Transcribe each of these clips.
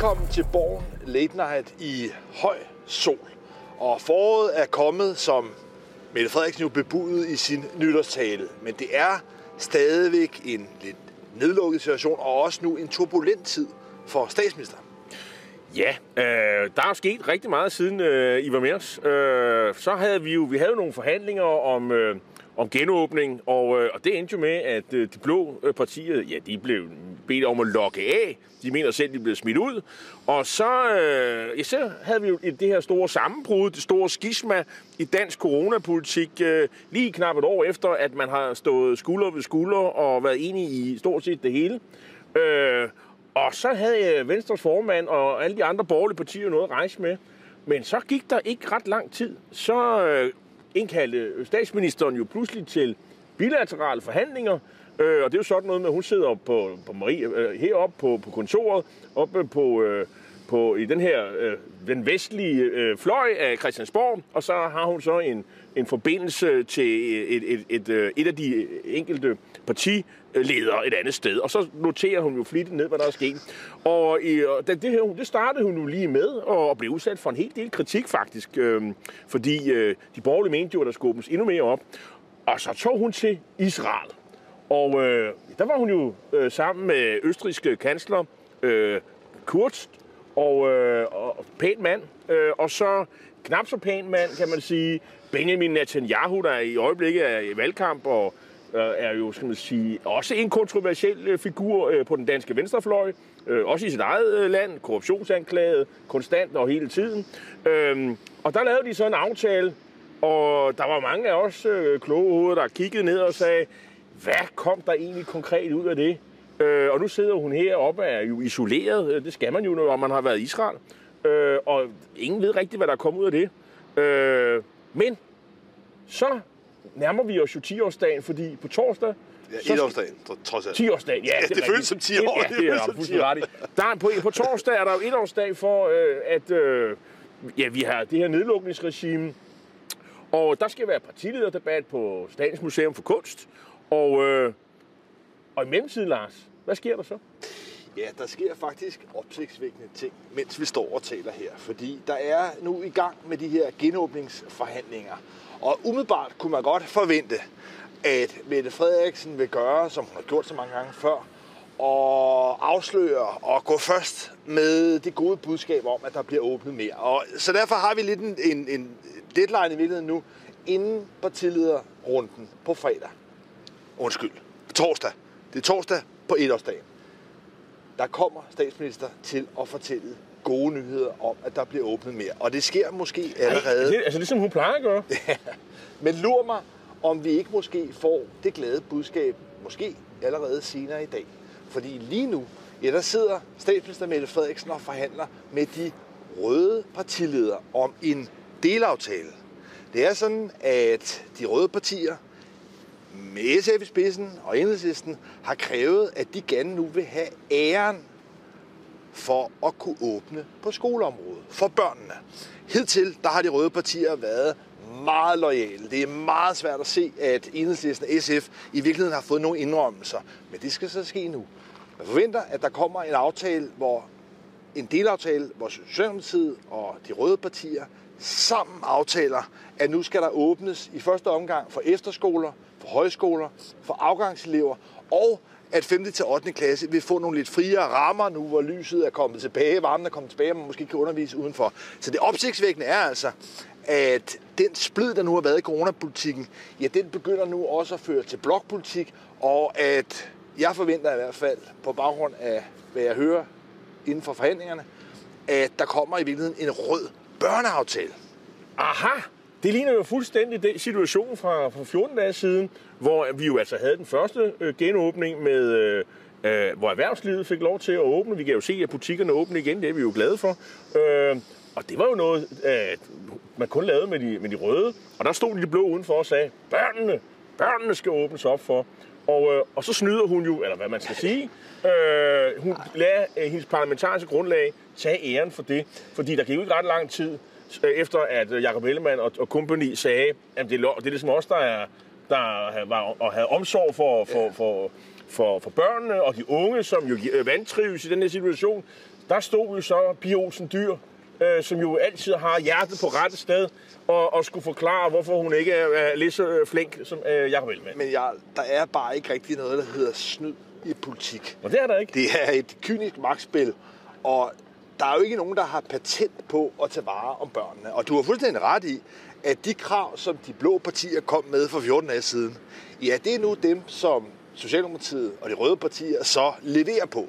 Velkommen til Borgen Late Night i høj sol. Og foråret er kommet, som Mette Frederiksen jo bebudede i sin nytårstale. Men det er stadigvæk en lidt nedlukket situation, og også nu en turbulent tid for statsministeren. Ja, øh, der er sket rigtig meget siden øh, I var med os. Øh, så havde vi jo vi havde nogle forhandlinger om, øh, om genåbning, og, øh, og det endte jo med, at øh, de blå øh, partier, ja, de blev bedt om at lokke af. De mener selv, de blev smidt ud. Og så, øh, ja, så havde vi jo det her store sammenbrud, det store skisma i dansk coronapolitik, øh, lige knap et år efter, at man har stået skulder ved skulder og været enige i stort set det hele. Øh, og så havde øh, Venstres formand og alle de andre borgerlige partier noget at rejse med. Men så gik der ikke ret lang tid. Så øh, indkaldte statsministeren jo pludselig til bilaterale forhandlinger. Øh, og det er jo sådan noget med, at hun sidder på, på Marie, øh, heroppe på, på kontoret, oppe på, øh, på, i den her, øh, den vestlige øh, fløj af Christiansborg, og så har hun så en, en forbindelse til et, et, et, et, et af de enkelte partiledere et andet sted. Og så noterer hun jo flittigt ned, hvad der er sket. Og i, det, det, det startede hun jo lige med, og blev udsat for en hel del kritik faktisk, øh, fordi øh, de borgerlige mente jo, at der skulle åbnes endnu mere op. Og så tog hun til Israel. Og øh, der var hun jo øh, sammen med østrigske kansler øh, Kurz, og, øh, og pæn mand, øh, og så knap så pæn mand, kan man sige, Benjamin Netanyahu, der i øjeblikket er i valgkamp, og øh, er jo, skal man sige, også en kontroversiel øh, figur øh, på den danske venstrefløj, øh, også i sit eget øh, land, korruptionsanklaget, konstant og hele tiden. Øh, og der lavede de så en aftale, og der var mange af os øh, kloge hoveder, der kiggede ned og sagde, hvad kom der egentlig konkret ud af det? Øh, og nu sidder hun heroppe og er jo isoleret. Øh, det skal man jo, når man har været i Israel. Øh, og ingen ved rigtigt, hvad der kommer ud af det. Øh, men så nærmer vi os jo 10-årsdagen, fordi på torsdag... Ja, 1-årsdagen, trods alt. 10-årsdagen, ja. ja det, det føles som 10 år. Ja, det er jeg fuldstændig ret i. Der, på, på torsdag er der jo 1-årsdag for, øh, at øh, ja, vi har det her nedlukningsregime. Og der skal være partilederdebat på Statens Museum for Kunst. Og, øh, og i mellemtiden, Lars, hvad sker der så? Ja, der sker faktisk opsigtsvækkende ting, mens vi står og taler her. Fordi der er nu i gang med de her genåbningsforhandlinger. Og umiddelbart kunne man godt forvente, at Mette Frederiksen vil gøre, som hun har gjort så mange gange før, og afsløre og gå først med det gode budskab om, at der bliver åbnet mere. Og så derfor har vi lidt en, en, en deadline i virkeligheden nu, inden partilederrunden på fredag. Undskyld, torsdag. Det er torsdag på etårsdagen der kommer statsminister til at fortælle gode nyheder om, at der bliver åbnet mere. Og det sker måske allerede... Ej, det, altså ligesom hun plejer at gøre. ja. Men lur mig, om vi ikke måske får det glade budskab, måske allerede senere i dag. Fordi lige nu, ja, der sidder statsminister Mette Frederiksen og forhandler med de røde partiledere om en delaftale. Det er sådan, at de røde partier med SF i spidsen og enhedslisten har krævet, at de gerne nu vil have æren for at kunne åbne på skoleområdet for børnene. Hidtil der har de røde partier været meget lojale. Det er meget svært at se, at enhedslisten og SF i virkeligheden har fået nogle indrømmelser. Men det skal så ske nu. Man forventer, at der kommer en aftale, hvor en delaftale, hvor Socialdemokratiet og de røde partier sammen aftaler, at nu skal der åbnes i første omgang for efterskoler, for højskoler, for afgangselever, og at 5. til 8. klasse vil få nogle lidt friere rammer nu, hvor lyset er kommet tilbage, varmen er kommet tilbage, og man måske kan undervise udenfor. Så det opsigtsvækkende er altså, at den splid, der nu har været i coronapolitikken, ja, den begynder nu også at føre til blokpolitik, og at jeg forventer i hvert fald, på baggrund af, hvad jeg hører inden for forhandlingerne, at der kommer i virkeligheden en rød børneaftale. Aha! Det ligner jo fuldstændig den situation fra, fra 14 dage siden, hvor vi jo altså havde den første øh, genåbning med... Øh, øh, hvor erhvervslivet fik lov til at åbne. Vi kan jo se, at butikkerne åbner igen. Det er vi jo glade for. Øh, og det var jo noget, at man kun lavede med de, med de røde. Og der stod de blå udenfor og sagde, børnene, børnene skal åbnes op for. Og, øh, og så snyder hun jo, eller hvad man skal sige, øh, hun lader øh, hendes parlamentariske grundlag tage æren for det. Fordi der gik jo ikke ret lang tid, efter at øh, Jacob Ellemann og, og company sagde, at det, det er ligesom os, der, er, der var, og havde omsorg for, for, for, for, for børnene og de unge, som jo vantrives i den her situation. der stod jo så Pia Olsen Dyr, øh, som jo altid har hjertet på rette sted, og, og skulle forklare, hvorfor hun ikke er, er lige så øh, flink som øh, Jacob Ellemann. Men jeg, der er bare ikke rigtig noget, der hedder snyd i politik. Og det er der ikke. Det er et kynisk magtspil, og der er jo ikke nogen, der har patent på at tage vare om børnene. Og du har fuldstændig ret i, at de krav, som de blå partier kom med for 14 dage siden, ja, det er nu dem, som Socialdemokratiet og de røde partier så leverer på.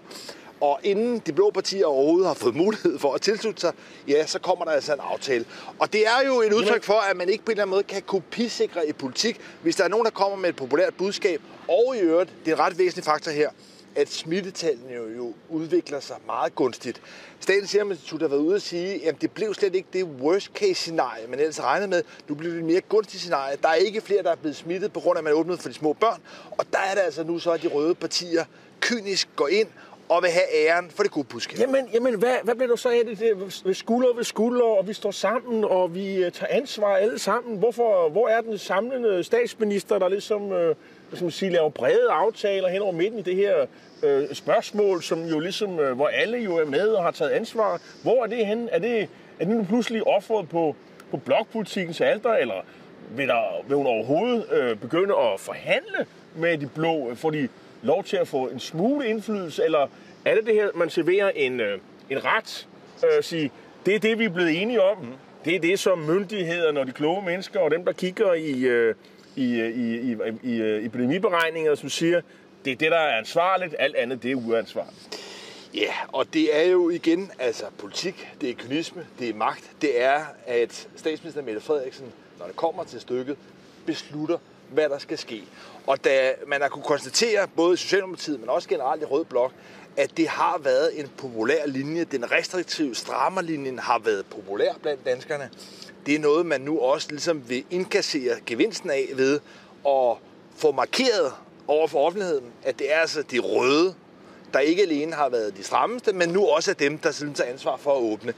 Og inden de blå partier overhovedet har fået mulighed for at tilslutte sig, ja, så kommer der altså en aftale. Og det er jo et udtryk for, at man ikke på en eller anden måde kan kopisikre i politik, hvis der er nogen, der kommer med et populært budskab. Og i øvrigt, det er en ret væsentlig faktor her, at smittetallene jo, jo udvikler sig meget gunstigt. Statens Serum Institut har været ude og sige, at det blev slet ikke det worst case scenarie, man ellers regnede med. Nu bliver det et mere gunstigt scenarie. Der er ikke flere, der er blevet smittet, på grund af, at man åbnede for de små børn. Og der er det altså nu så, at de røde partier kynisk går ind og vil have æren for det gode budskab. Jamen, jamen hvad, hvad bliver du så af det? det ved skulder ved skulder, og vi står sammen, og vi øh, tager ansvar alle sammen. Hvorfor, hvor er den samlende statsminister, der ligesom Øh som sige, laver brede aftaler hen over midten i det her uh, spørgsmål, som jo ligesom, uh, hvor alle jo er med og har taget ansvar. Hvor er det henne? Er det, er det nu pludselig offeret på, på blokpolitikens alter, eller vil, der, vil hun overhovedet uh, begynde at forhandle med de blå? Får de lov til at få en smule indflydelse, eller er det det her, man serverer en, øh, en ret, øh, sige, det er det, vi er blevet enige om, mm. det er det, som myndighederne og de kloge mennesker og dem, der kigger i, øh, i, i, i, i, i epidemiberegninger, som siger, det er det, der er ansvarligt, alt andet, det er uansvarligt. Ja, og det er jo igen, altså politik, det er kynisme, det er magt, det er, at statsminister Mette Frederiksen, når det kommer til stykket, beslutter, hvad der skal ske. Og da man har kunne konstatere, både i Socialdemokratiet, men også generelt i Rød Blok, at det har været en populær linje. Den restriktive strammerlinjen har været populær blandt danskerne. Det er noget, man nu også ligesom vil indkassere gevinsten af ved at få markeret over for offentligheden, at det er altså de røde, der ikke alene har været de strammeste, men nu også er dem, der siden tager ansvar for at åbne.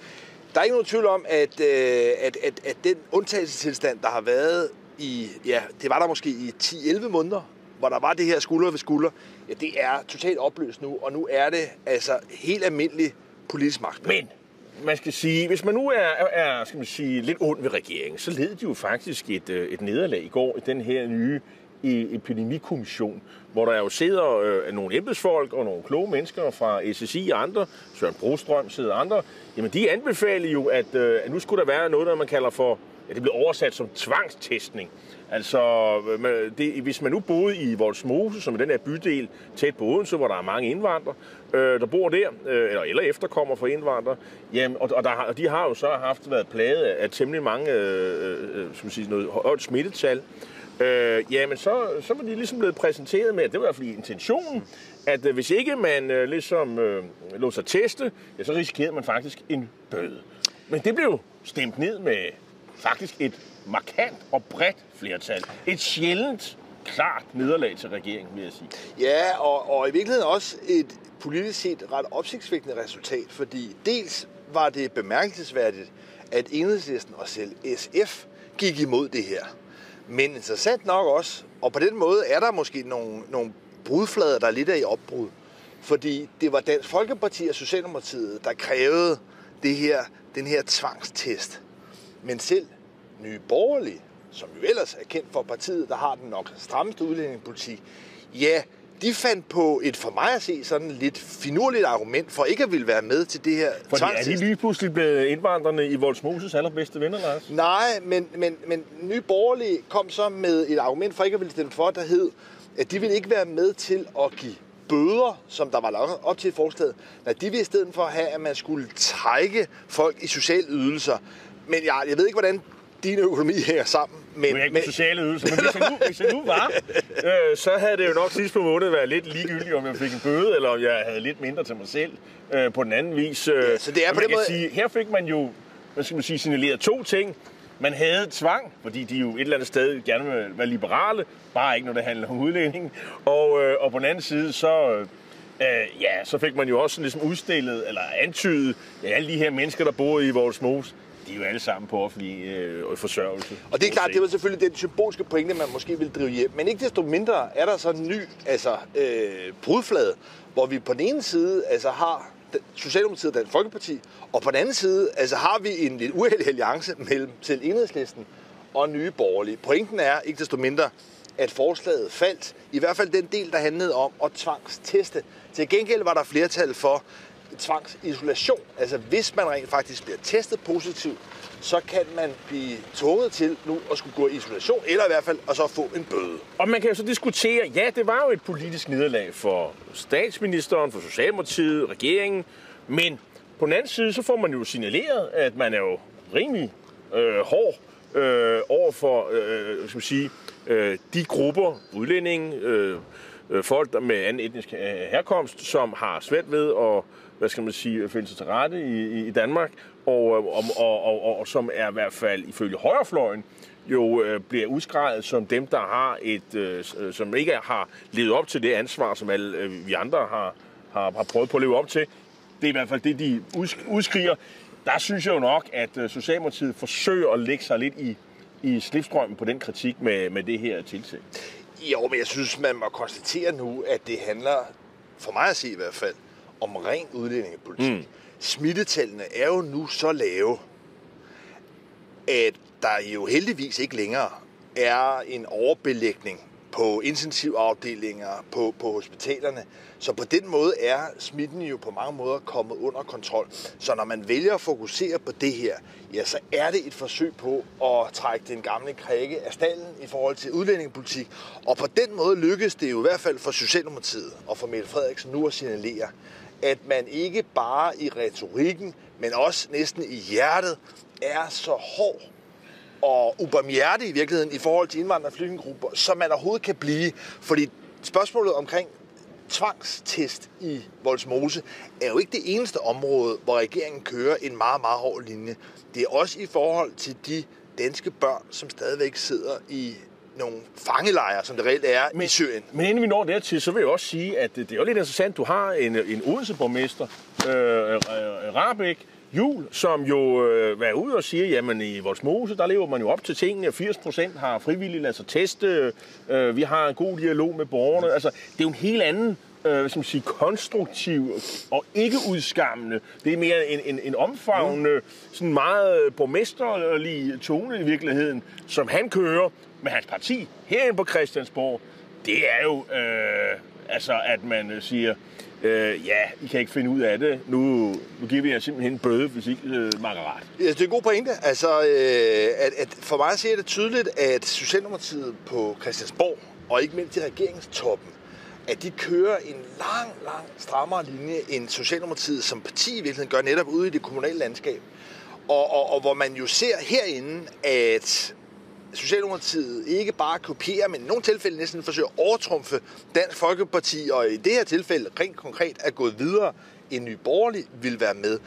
Der er ikke nogen tvivl om, at, øh, at, at, at den undtagelsestilstand, der har været i, ja, det var der måske i 10-11 måneder, hvor der var det her skulder ved skulder, ja, det er totalt opløst nu, og nu er det altså helt almindelig politisk magt. Men man skal sige, hvis man nu er, er skal man sige, lidt ond ved regeringen, så led de jo faktisk et, øh, et nederlag i går i den her nye e-, epidemikommission, hvor der jo sidder øh, nogle embedsfolk og nogle kloge mennesker fra SSI og andre, Søren Brostrøm sidder andre, jamen de anbefaler jo, at, øh, at nu skulle der være noget, der man kalder for ja, det blev oversat som tvangstestning. Altså, øh, det, hvis man nu boede i Voldsmose, som er den her bydel tæt på Odense, hvor der er mange indvandrere, øh, der bor der, øh, eller, eller efterkommer fra indvandrere, jamen, og, og, der, og de har jo så haft været plaget af temmelig mange øh, øh, øh som sige, noget højt smittetal. Øh, jamen, så, så var de ligesom blevet præsenteret med, at det var i hvert fald intentionen, at øh, hvis ikke man øh, ligesom øh, lå sig teste, ja, så risikerede man faktisk en bøde. Men det blev stemt ned med faktisk et markant og bredt flertal. Et sjældent klart nederlag til regeringen, vil jeg sige. Ja, og, og i virkeligheden også et politisk set ret opsigtsvækkende resultat, fordi dels var det bemærkelsesværdigt, at enhedslisten og selv SF gik imod det her. Men interessant nok også, og på den måde er der måske nogle, nogle brudflader, der lidt er i opbrud. Fordi det var Dansk Folkeparti og Socialdemokratiet, der krævede det her, den her tvangstest. Men selv Nye Borgerlige, som jo ellers er kendt for partiet, der har den nok strammeste udlændingepolitik, ja, de fandt på et for mig at se sådan lidt finurligt argument for ikke at ville være med til det her Fordi er de lige pludselig blevet indvandrerne i Voldsmoses allerbedste venner, Lars? Nej, men, men, men Nye Borgerlige kom så med et argument for ikke at ville stemme for, der hed, at de ville ikke være med til at give bøder, som der var op til forslaget. Nej, de ville i stedet for have, at man skulle trække folk i sociale ydelser. Men jeg, jeg ved ikke, hvordan din økonomi hænger sammen. Men, nu er ikke men... sociale ydelser, men hvis jeg nu, hvis jeg nu var, øh, så havde det jo nok sidst på måned været lidt ligegyldigt, om jeg fik en bøde, eller om jeg havde lidt mindre til mig selv øh, på den anden vis. Øh, ja, så det er på den måde... Sige, her fik man jo, hvad skal man sige, signaleret to ting. Man havde tvang, fordi de jo et eller andet sted gerne vil være liberale, bare ikke når det handler om udlænding. Og, øh, og på den anden side, så... Øh, ja, så fik man jo også ligesom udstillet, eller antydet, ja, alle de her mennesker, der bor i vores mos, de er jo alle sammen på offentlig øh, forsørgelse. Og det er klart, det var selvfølgelig den symbolske pointe, man måske vil drive hjem. Men ikke desto mindre er der så en ny altså, øh, brudflade, hvor vi på den ene side altså, har Socialdemokratiet og Dansk Folkeparti, og på den anden side altså, har vi en lidt uheldig alliance mellem til enhedslisten og nye borgerlige. Pointen er ikke desto mindre, at forslaget faldt. I hvert fald den del, der handlede om at tvangsteste. Til gengæld var der flertal for tvangsisolation. Altså hvis man rent faktisk bliver testet positiv, så kan man blive tvunget til nu at skulle gå i isolation, eller i hvert fald at så få en bøde. Og man kan jo så diskutere, ja, det var jo et politisk nederlag for statsministeren, for Socialdemokratiet, regeringen, men på den anden side, så får man jo signaleret, at man er jo rimelig øh, hård øh, over for øh, skal man sige, øh, de grupper, udlændinge, øh, øh, folk der med anden etnisk øh, herkomst, som har svært ved at hvad skal man sige, finde sig til rette i, i Danmark, og, øh, og, og, og, og som er i hvert fald ifølge højrefløjen jo øh, bliver udskrevet som dem, der har et, øh, øh, som ikke har levet op til det ansvar, som alle øh, vi andre har, har, har prøvet på at leve op til. Det er i hvert fald det, de udskriger. Der synes jeg jo nok, at øh, Socialdemokratiet forsøger at lægge sig lidt i, i slipstrømmen på den kritik med, med det her tiltag. Jo, men jeg synes, man må konstatere nu, at det handler, for mig at se i hvert fald, om ren udlændingepolitik. Mm. Smittetallene er jo nu så lave, at der jo heldigvis ikke længere er en overbelægning på intensivafdelinger, på, på hospitalerne. Så på den måde er smitten jo på mange måder kommet under kontrol. Så når man vælger at fokusere på det her, ja, så er det et forsøg på at trække den gamle krikke af stallen i forhold til udlændingepolitik. Og på den måde lykkes det jo i hvert fald for Socialdemokratiet og for Mette Frederiksen nu at signalere, at man ikke bare i retorikken, men også næsten i hjertet, er så hård og ubarmhjertig i virkeligheden i forhold til indvandrere og flygtningegrupper, som man overhovedet kan blive. Fordi spørgsmålet omkring tvangstest i Voldsmose er jo ikke det eneste område, hvor regeringen kører en meget, meget hård linje. Det er også i forhold til de danske børn, som stadigvæk sidder i nogle fangelejre, som det reelt er men, i Syrien. Men inden vi når dertil, så vil jeg også sige, at det er jo lidt interessant, du har en, en Odense-borgmester, øh, øh, Rabeck, Jul, som jo øh, var ude og siger, jamen i vores mose, der lever man jo op til tingene. 80 procent har frivilligt ladet sig teste. Øh, vi har en god dialog med borgerne. Altså, det er jo en helt anden øh, som sige, konstruktiv og ikke udskammende. Det er mere en, en, en omfavnende, sådan meget borgmesterlig tone i virkeligheden, som han kører med hans parti herinde på Christiansborg. Det er jo, øh, altså, at man øh, siger, øh, ja, I kan ikke finde ud af det. Nu, nu giver vi jer simpelthen en bøde, hvis ikke øh, makker ret. Ja, det er en god pointe. Altså, øh, at, at for mig ser det tydeligt, at Socialdemokratiet på Christiansborg, og ikke mindst i regeringstoppen, at de kører en lang, lang strammere linje, end Socialdemokratiet som parti i virkeligheden gør netop ude i det kommunale landskab. Og, og, og hvor man jo ser herinde, at Socialdemokratiet ikke bare kopierer, men i nogle tilfælde næsten forsøger at overtrumfe Dansk Folkeparti, og i det her tilfælde rent konkret er gået videre, end Nye Borgerlige vil være med.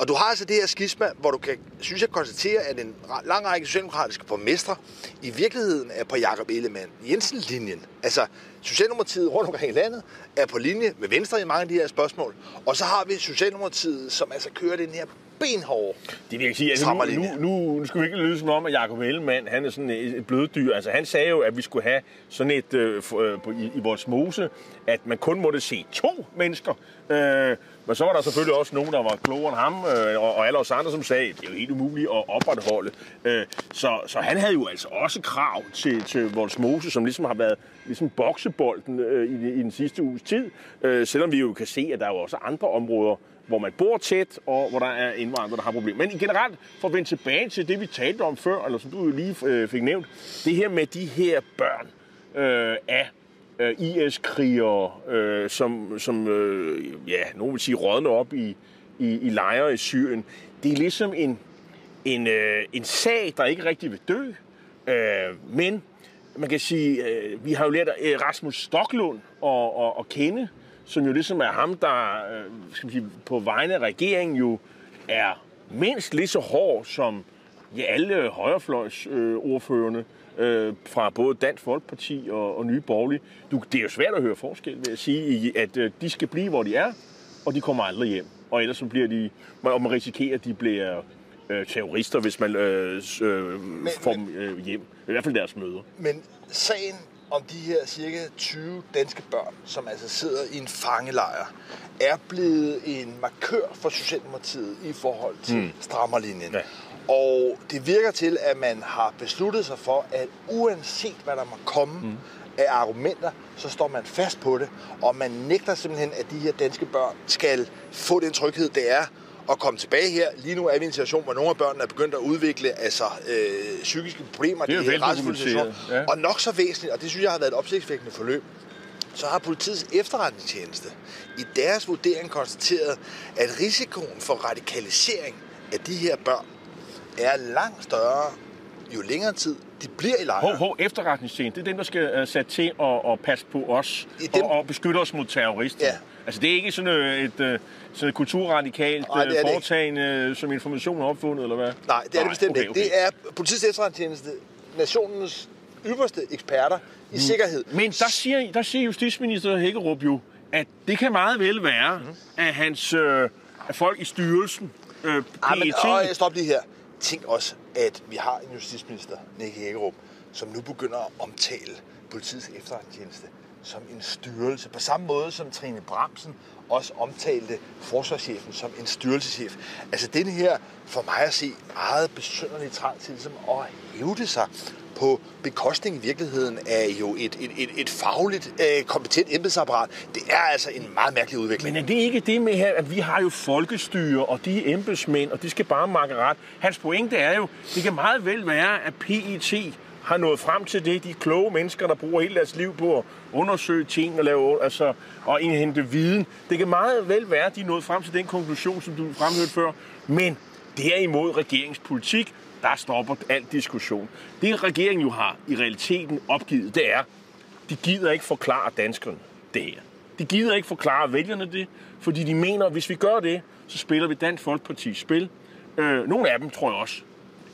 Og du har altså det her skisma, hvor du kan, synes jeg, konstatere, at en lang række socialdemokratiske borgmestre i virkeligheden er på Jakob Ellemann Jensen-linjen. Altså, Socialdemokratiet rundt omkring i landet er på linje med Venstre i mange af de her spørgsmål. Og så har vi Socialdemokratiet, som altså kører den her benhårde Det vil jeg sige, altså nu, nu, nu, skal vi ikke lyde som om, at Jacob Ellemann, han er sådan et bløddyr. Altså han sagde jo, at vi skulle have sådan et øh, øh, i, i vores mose, at man kun måtte se to mennesker. Øh, men så var der selvfølgelig også nogen, der var klogere end ham, øh, og, og alle os andre, som sagde, at det er jo helt umuligt at opretholde. Øh, så, så han havde jo altså også krav til, til Volsmose, som ligesom har været ligesom boksebolden øh, i, i den sidste uges tid. Øh, selvom vi jo kan se, at der er jo også andre områder, hvor man bor tæt, og hvor der er indvandrere, der har problemer. Men generelt, for at vende tilbage til det, vi talte om før, eller som du jo lige øh, fik nævnt, det her med de her børn øh, af øh, IS-krigere, øh, som, som øh, ja, nogen vil sige, rådne op i, i, i lejre i Syrien. Det er ligesom en, en, øh, en sag, der ikke rigtig vil dø, øh, men man kan sige, øh, vi har jo lært øh, Rasmus Stocklund at, at, at kende, som jo ligesom er ham, der øh, skal man sige, på vegne af regeringen jo er mindst lige så hård som ja, alle højrefløjsordførende. Øh, øh, fra både Dansk Folkeparti og, og Nye Borgerlige. Du, det er jo svært at høre forskel, vil jeg sige, at øh, de skal blive, hvor de er, og de kommer aldrig hjem. Og ellers så bliver de, og man risikerer, at de bliver øh, terrorister, hvis man øh, øh, men, får dem øh, hjem. I hvert fald deres møder. Men sagen om de her cirka 20 danske børn, som altså sidder i en fangelejr, er blevet en markør for Socialdemokratiet i forhold til mm. strammerlinjen. Ja. Og det virker til, at man har besluttet sig for, at uanset hvad der må komme mm. af argumenter, så står man fast på det, og man nægter simpelthen, at de her danske børn skal få den tryghed, det er at komme tilbage her. Lige nu er vi i en situation, hvor nogle af børnene er begyndt at udvikle altså, øh, psykiske problemer. Det er jo veldokumenteret. Ja. Og nok så væsentligt, og det synes jeg har været et opsigtsvækkende forløb, så har politiets efterretningstjeneste i deres vurdering konstateret, at risikoen for radikalisering af de her børn er langt større, jo længere tid de bliver i lejre. Hov, hov, efterretningstjeneste, det er den, der skal uh, sætte til at, at passe på os dem... og, og beskytte os mod terrorister. Ja. Altså, det er ikke sådan øh, et, et, sådan et kulturradikalt Nej, det er foretagende, det som information er opfundet, eller hvad? Nej, det er Nej, det bestemt okay, okay. ikke. Det er politiets efterretningstjeneste, nationens øverste eksperter i mm. sikkerhed. Men der siger, der siger justitsminister Hækkerup jo, at det kan meget vel være, mm. at hans øh, at folk i styrelsen, øh, PET... Ej, men, øh, stop lige her. Tænk også, at vi har en justitsminister, Nick Hækkerup, som nu begynder at omtale politiets efterretningstjeneste som en styrelse. På samme måde som Trine Bramsen også omtalte forsvarschefen som en styrelseschef. Altså den her, for mig at se, meget besynderlige trang til ligesom at hævde sig på bekostning i virkeligheden af jo et, et, et, et fagligt øh, kompetent embedsapparat. Det er altså en meget mærkelig udvikling. Men er det ikke det med her, at vi har jo folkestyre, og de er embedsmænd, og de skal bare makke ret. Hans pointe er jo, det kan meget vel være, at PET har nået frem til det. De kloge mennesker, der bruger hele deres liv på at undersøge ting og, lave, altså, og indhente viden. Det kan meget vel være, at de er nået frem til den konklusion, som du fremhørte før. Men det er imod regeringspolitik. Der stopper al diskussion. Det regeringen jo har i realiteten opgivet, det er, de gider ikke forklare danskerne det her. De gider ikke forklare vælgerne det, fordi de mener, at hvis vi gør det, så spiller vi Dansk Folkeparti's spil. Øh, nogle af dem, tror jeg også,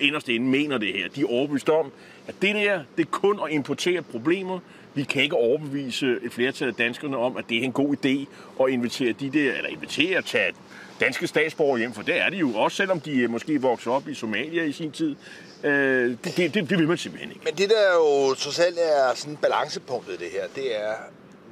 inderst inde mener det her. De er overbevist om, at det der, det er kun at importere problemer. Vi kan ikke overbevise et flertal af danskerne om, at det er en god idé at invitere de der, eller invitere at tage danske statsborgere hjem, for det er de jo også, selvom de øh, måske vokser op i Somalia i sin tid. Øh, det, det, det, vil man simpelthen ikke. Men det der jo trods alt er sådan balancepunktet det her, det er,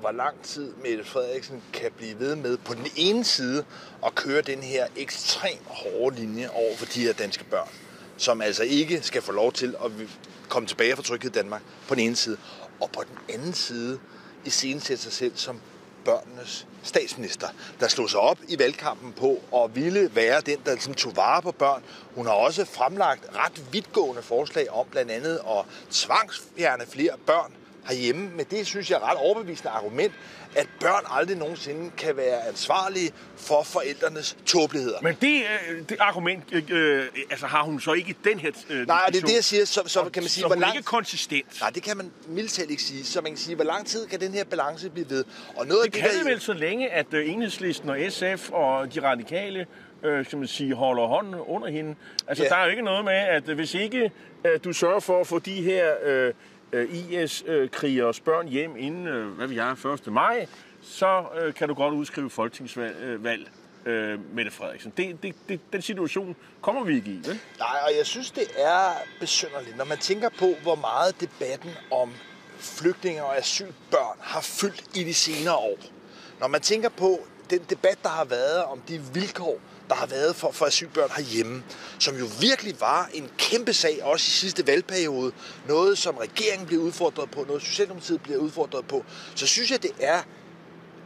hvor lang tid Mette Frederiksen kan blive ved med på den ene side at køre den her ekstrem hårde linje over for de her danske børn, som altså ikke skal få lov til at komme tilbage fra Tryghed Danmark på den ene side, og på den anden side i sætte sig selv som børnenes statsminister, der slog sig op i valgkampen på og ville være den, der ligesom tog vare på børn. Hun har også fremlagt ret vidtgående forslag om blandt andet at tvangsfjerne flere børn herhjemme, men det synes jeg er ret overbevisende argument, at børn aldrig nogensinde kan være ansvarlige for forældrenes tåbeligheder. Men det, øh, det argument øh, øh, altså har hun så ikke den her øh, Nej, det er det, jeg siger. Så, så kan man sige, så hvor lang... ikke konsistent. Nej, det kan man mildt ikke sige. Så man kan sige, hvor lang tid kan den her balance blive ved? Og noget det, af det kan det vel så længe, at øh, Enhedslisten og SF og de radikale øh, skal man sige, holder hånden under hende. Altså, ja. der er jo ikke noget med, at hvis ikke øh, du sørger for at få de her øh, øh, IS-krigers øh, børn hjem inden, øh, hvad vi har, 1. maj, så øh, kan du godt udskrive folketingsvalg. Øh, valg øh, Mette Frederiksen. Det, det, det, den situation kommer vi ikke i, vel? Nej, og jeg synes, det er besynderligt, når man tænker på, hvor meget debatten om flygtninge og asylbørn har fyldt i de senere år. Når man tænker på den debat, der har været om de vilkår, der har været for, for asylbørn herhjemme, som jo virkelig var en kæmpe sag, også i sidste valgperiode. Noget, som regeringen blev udfordret på, noget Socialdemokratiet bliver udfordret på. Så synes jeg, det er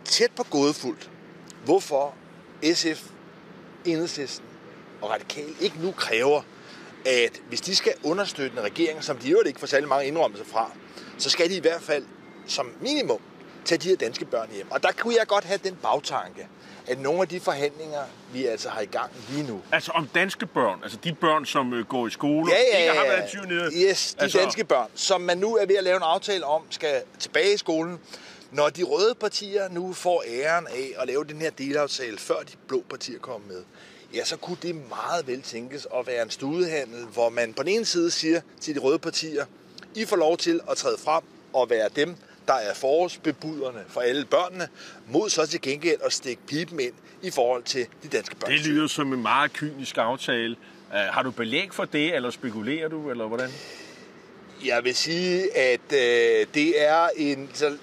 tæt på gådefuldt, hvorfor SF, Enhedslisten og Radikal ikke nu kræver, at hvis de skal understøtte en regering, som de jo ikke får særlig mange indrømmelser fra, så skal de i hvert fald som minimum tage de her danske børn hjem. Og der kunne jeg godt have den bagtanke, at nogle af de forhandlinger, vi altså har i gang lige nu... Altså om danske børn, altså de børn, som øh, går i skole, ja, ja, ja, ikke har været nede. Yes, de altså... danske børn, som man nu er ved at lave en aftale om, skal tilbage i skolen. Når de røde partier nu får æren af at lave den her delaftale, før de blå partier kommer med, ja, så kunne det meget vel tænkes at være en studehandel, hvor man på den ene side siger til de røde partier, I får lov til at træde frem og være dem, der er forårsbebuderne for alle børnene, mod så til gengæld at stikke pipen ind i forhold til de danske børn. Det lyder som en meget kynisk aftale. Uh, har du belæg for det, eller spekulerer du, eller hvordan? Jeg vil sige, at øh, det er en, så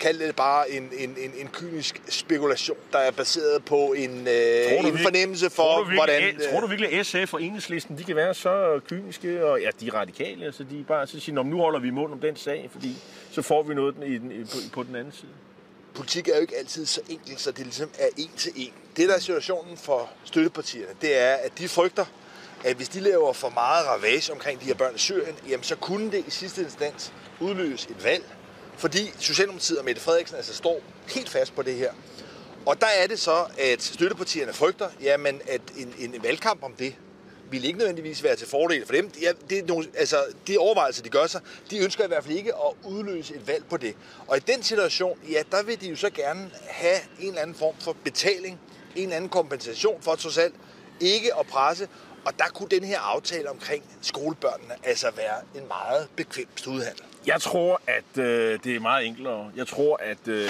kald det bare en, en, en, en kynisk spekulation, der er baseret på en, øh, en fornemmelse for, tror du virkelig, hvordan... Øh, tror du virkelig, at SF og Enhedslisten, de kan være så kyniske, og ja, de er radikale, altså de bare så siger, nu holder vi mund om den sag, fordi så får vi noget i den, i, på, på den anden side. Politik er jo ikke altid så enkelt, så det ligesom er en til en. Det, der er situationen for støttepartierne, det er, at de frygter, at hvis de laver for meget ravage omkring de her børn i Syrien, jamen så kunne det i sidste instans udløse et valg, fordi Socialdemokratiet og Mette Frederiksen altså står helt fast på det her. Og der er det så, at støttepartierne frygter, jamen, at en, en valgkamp om det vil ikke nødvendigvis være til fordel for dem. Ja, det er nogle, altså, de overvejelser, de gør sig, de ønsker i hvert fald ikke at udløse et valg på det. Og i den situation, ja, der vil de jo så gerne have en eller anden form for betaling, en eller anden kompensation for trods alt ikke at presse. Og der kunne den her aftale omkring skolebørnene altså være en meget bekvem studiehandel. Jeg tror, at øh, det er meget enklere. Jeg tror, at øh,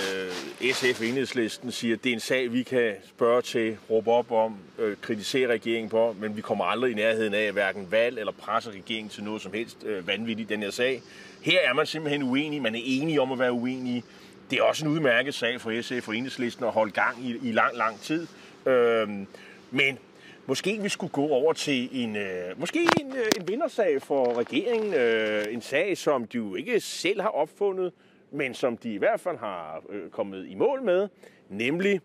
SF Enhedslisten siger, at det er en sag, vi kan spørge til, råbe op om, øh, kritisere regeringen på, men vi kommer aldrig i nærheden af hverken valg eller presse regeringen til noget som helst øh, vanvittigt i den her sag. Her er man simpelthen uenig. Man er enige om at være uenige. Det er også en udmærket sag for SF og Enhedslisten at holde gang i, i lang, lang tid. Øh, men Måske vi skulle gå over til en, øh, måske en, øh, en vindersag for regeringen. Øh, en sag, som de jo ikke selv har opfundet, men som de i hvert fald har øh, kommet i mål med, nemlig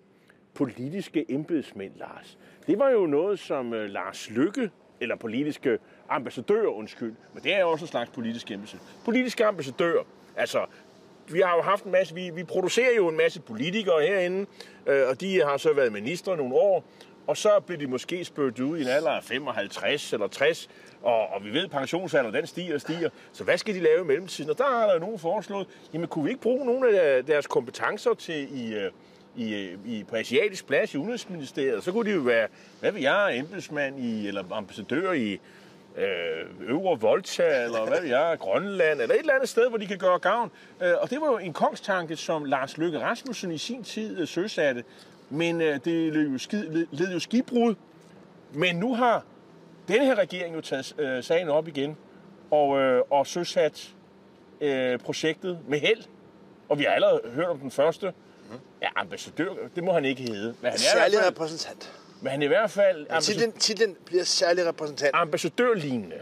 politiske embedsmænd, Lars. Det var jo noget, som øh, Lars Lykke, eller politiske ambassadør, undskyld, men det er jo også en slags politisk embedsmænd. Politiske ambassadør, altså vi har jo haft en masse, vi, vi producerer jo en masse politikere herinde, øh, og de har så været ministre nogle år, og så bliver de måske spurgt ud i en alder af 55 eller 60, og, og vi ved, at pensionsalderen den stiger og stiger. Så hvad skal de lave i mellemtiden? Og der er der nogen foreslået, jamen kunne vi ikke bruge nogle af deres kompetencer til i, øh, i, øh, i, på asiatisk plads i Udenrigsministeriet? Så kunne de jo være, hvad vil jeg, embedsmand i, eller ambassadør i øh, Øvre Volta, eller hvad ved jeg, Grønland, eller et eller andet sted, hvor de kan gøre gavn. Øh, og det var jo en kongstanke, som Lars Løkke Rasmussen i sin tid øh, søsatte, men øh, det led jo, skid, led, led jo skibbrud. Men nu har denne her regering jo taget øh, sagen op igen og, øh, og søsat øh, projektet med held. Og vi har allerede hørt om den første. Ja, ambassadør, det må han ikke hedde. Men han er særlig fald, repræsentant. Men han er i hvert fald... Titlen, titlen bliver særlig repræsentant. Ambassadørlignende.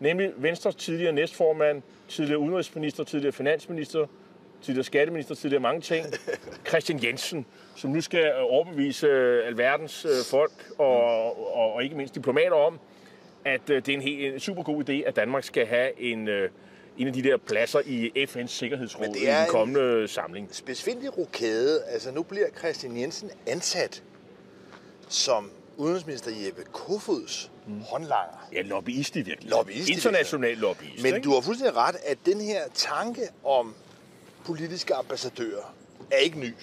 Nemlig Venstres tidligere næstformand, tidligere udenrigsminister, tidligere finansminister, tidligere skatteminister, tidligere mange ting. Christian Jensen, som nu skal overbevise øh, alverdens øh, folk og, og, og ikke mindst diplomater om, at øh, det er en, helt, en super god idé, at Danmark skal have en, en af de der pladser i FN's Sikkerhedsråd i den kommende en samling. Specifikt rokade. Altså nu bliver Christian Jensen ansat som udenrigsminister Jeppe Kofods mm. håndlanger. Ja, lobbyist i virkeligheden. Lobbyist International lobbyist. Men ikke? du har fuldstændig ret, at den her tanke om politiske ambassadører er ikke ny.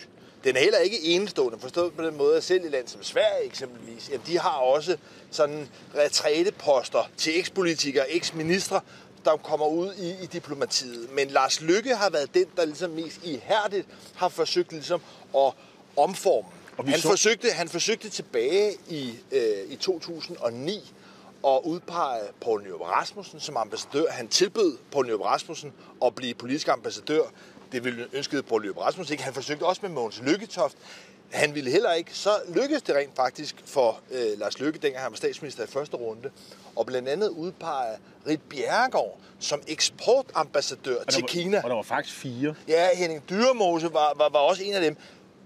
Den er heller ikke enestående, forstået på den måde, at selv i land som Sverige eksempelvis, ja, de har også sådan retræteposter til ekspolitikere, eksministre, der kommer ud i, i diplomatiet. Men Lars Lykke har været den, der ligesom mest ihærdigt har forsøgt ligesom at omforme. Og han, så... forsøgte, han forsøgte tilbage i, øh, i 2009 at udpege Poul Nyrup Rasmussen som ambassadør. Han tilbød Poul Nyrup Rasmussen at blive politisk ambassadør det ville ønskede Poul Løb Rasmus ikke. Han forsøgte også med Mogens Lykketoft. Han ville heller ikke. Så lykkedes det rent faktisk for øh, Lars Lykke, dengang han var statsminister i første runde, og blandt andet udpege Rit Bjerregaard som eksportambassadør og til var, Kina. Og der var faktisk fire. Ja, Henning Dyremose var, var, var også en af dem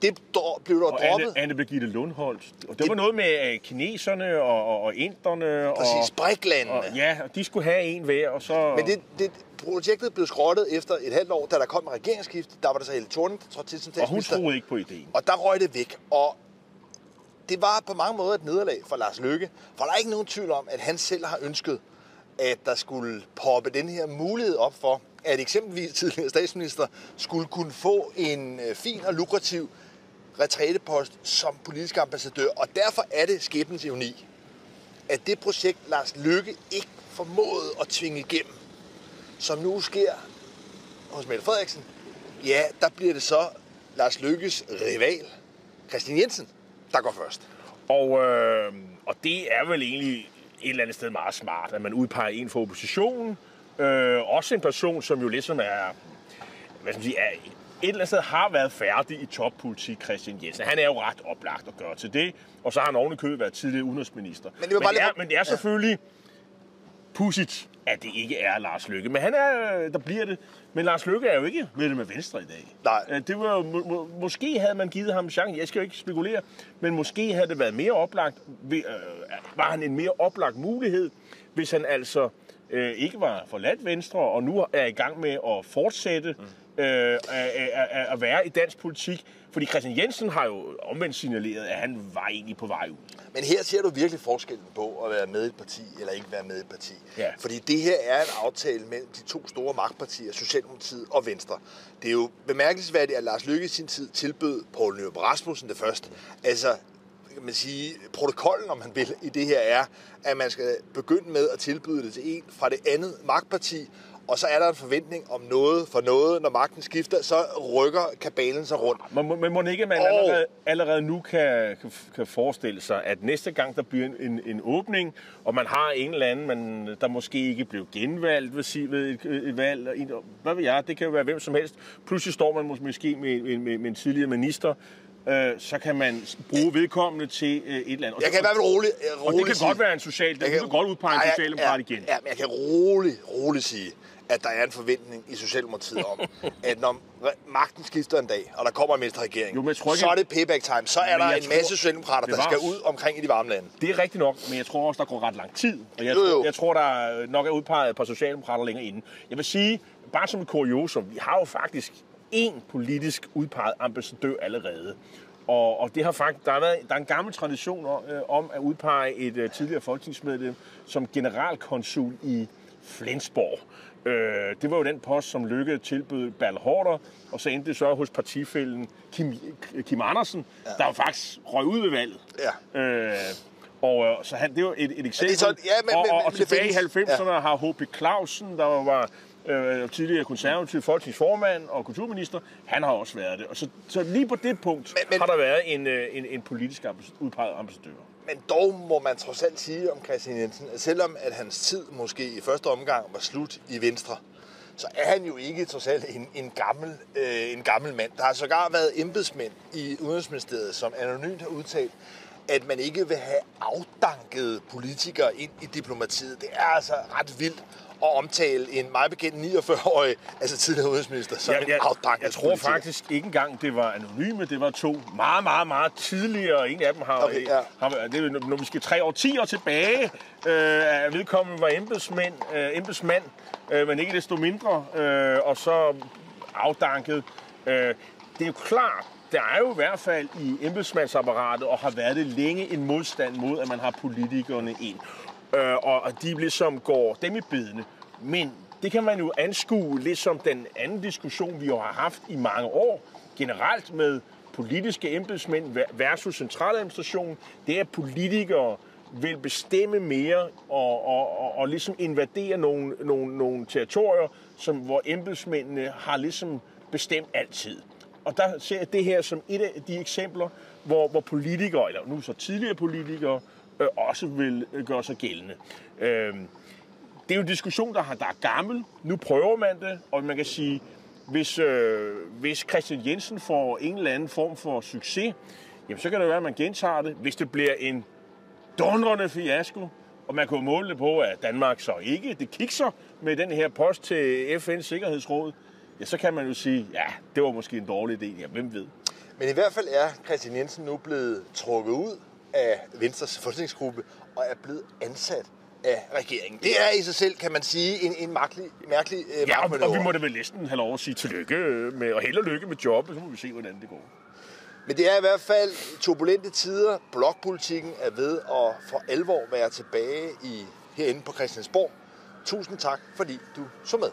det blev der og droppet. Anne, Anne Birgitte Lundholdt. Og det, det var noget med uh, kineserne og, og, og inderne. Præcis, briklandene. Og, ja, og de skulle have en hver, og så... Men det, det, projektet blev skrottet efter et halvt år, da der kom en regeringsskift. Der var der så Helle Thorning, der trådte til som Og hun troede ikke på ideen. Og der røg det væk. Og det var på mange måder et nederlag for Lars Løkke. For der er ikke nogen tvivl om, at han selv har ønsket, at der skulle poppe den her mulighed op for, at eksempelvis tidligere statsminister skulle kunne få en øh, fin og lukrativ retrætepost som politisk ambassadør. Og derfor er det skæbnens ironi, at det projekt, Lars Lykke ikke formåede at tvinge igennem, som nu sker hos Mette Frederiksen, ja, der bliver det så Lars Lykkes rival, Christian Jensen, der går først. Og, øh, og det er vel egentlig et eller andet sted meget smart, at man udpeger en for oppositionen, Øh, også en person, som jo ligesom er, hvad skal man sige, er et eller andet sted har været færdig i toppolitik, Christian Jensen. Han er jo ret oplagt at gøre til det, og så har han oven i været tidligere udenrigsminister. Men det, men det, er, lidt- men det er selvfølgelig pudsigt, at det ikke er Lars Lykke. Men han er, der bliver det. Men Lars Lykke er jo ikke medlem af Venstre i dag. Nej. Det var, må, må, måske havde man givet ham chancen. Jeg skal jo ikke spekulere, men måske havde det været mere oplagt. ved- Øh, var han en mere oplagt mulighed, hvis han altså øh, ikke var forladt Venstre, og nu er i gang med at fortsætte mm. Øh, at, at, være i dansk politik. Fordi Christian Jensen har jo omvendt signaleret, at han var egentlig på vej ud. Men her ser du virkelig forskellen på at være med i et parti eller ikke være med i et parti. Ja. Fordi det her er en aftale mellem de to store magtpartier, Socialdemokratiet og Venstre. Det er jo bemærkelsesværdigt, at Lars Løkke i sin tid tilbød Poul Nyrup Rasmussen det første. Altså, kan man sige, protokollen, om man vil, i det her er, at man skal begynde med at tilbyde det til en fra det andet magtparti, og så er der en forventning om noget for noget. Når magten skifter, så rykker kabalen sig rundt. Men, må- men må ikke man Og- allerede, allerede nu kan, kan, kan forestille sig, at næste gang der bliver en, en, en åbning, og man har en eller anden, man, der måske ikke blev genvalgt ved, si- ved et, et valg, og en- hvad ved jeg, det kan jo være hvem som helst. Pludselig står man mås- måske med, med, med, med en tidligere minister, øh, så kan man bruge vedkommende til øh, et eller andet. Og Jeg kan i hvert fald roligt, og roligt det kan sige- godt være en social, det Jeg kan godt udpege en socialdemokrat ja, igen. Ja, men jeg kan roligt, roligt sige, at der er en forventning i Socialdemokratiet om, at når magten skifter en dag, og der kommer en venstreregering, Jo, men jeg tror ikke- så er det payback time. Så er der en tror- masse socialdemokrater, der skal ud omkring i de varme lande. Det er rigtigt nok, men jeg tror også, der går ret lang tid. Og jeg, Jo, jo. Tror, jeg tror, der nok er udpeget et par socialdemokrater længere inden. Jeg vil sige, bare som et kuriosum, vi har jo faktisk én politisk udpeget ambassadør allerede. Og, og det har faktisk, der, har været, der er en gammel tradition om, øh, om at udpege et øh, tidligere folketingsmedlem som generalkonsul i Flensborg. Øh, det var jo den post, som Lykke tilbød Bertel Hårder, og så endte det så hos partifælden Kim, Kim Andersen, ja. der jo faktisk røg ud ved valget. Ja. Øh, og øh, så han, det er jo et, et eksempel. ja, men- og, men- og, og men det tilbage i findes. 90'erne ja. har H.P. Clausen, der var øh, tidligere konservativ folketingsformand og kulturminister, han har også været det. Og så, så lige på det punkt men, Men- har der været en, øh, en, en politisk ambas- udpeget ambassadør. Men dog må man trods alt sige om Christian Jensen, at selvom at hans tid måske i første omgang var slut i Venstre, så er han jo ikke trods alt en, en, gammel, øh, en gammel mand. Der har sågar været embedsmænd i Udenrigsministeriet, som anonymt har udtalt, at man ikke vil have afdankede politikere ind i diplomatiet. Det er altså ret vildt at omtale en meget bekendt 49-årig, altså tidligere udenrigsminister, som Jeg, en jeg, afdanket jeg tror politiker. faktisk ikke engang, det var anonyme. Det var to meget, meget, meget tidligere. En af dem har, Okay, ja. har det er, når vi skal tre år, ti år tilbage, øh, vedkommende var embedsmænd, øh, embedsmand, øh, men ikke desto mindre, øh, og så afdanket. Øh, det er jo klart, der er jo i hvert fald i embedsmandsapparatet, og har været det længe, en modstand mod, at man har politikerne ind. Øh, og og de ligesom går dem i bedene. Men det kan man jo anskue lidt som den anden diskussion, vi jo har haft i mange år, generelt med politiske embedsmænd versus centraladministration. Det er, at politikere vil bestemme mere og, og, og, og ligesom invadere nogle, nogle, nogle territorier, som, hvor embedsmændene har ligesom bestemt altid. Og der ser jeg det her som et af de eksempler, hvor, hvor politikere, eller nu så tidligere politikere, øh, også vil øh, gøre sig gældende. Øh, det er jo en diskussion, der, har, der er gammel. Nu prøver man det, og man kan sige, hvis, øh, hvis Christian Jensen får en eller anden form for succes, jamen så kan det være, at man gentager det. Hvis det bliver en dundrende fiasko, og man kunne måle det på, at Danmark så ikke det kikser med den her post til FN's Sikkerhedsråd, ja, så kan man jo sige, ja, det var måske en dårlig idé. Ja, hvem ved? Men i hvert fald er Christian Jensen nu blevet trukket ud af Venstres folketingsgruppe og er blevet ansat af regeringen. Det er i sig selv, kan man sige, en, en mærkelig, mærkelig øh, Ja, og, og vi må da vel næsten have lov at sige tillykke med, og held og lykke med jobbet, så må vi se, hvordan det går. Men det er i hvert fald turbulente tider. Blokpolitikken er ved at for alvor være tilbage i herinde på Christiansborg. Tusind tak, fordi du så med.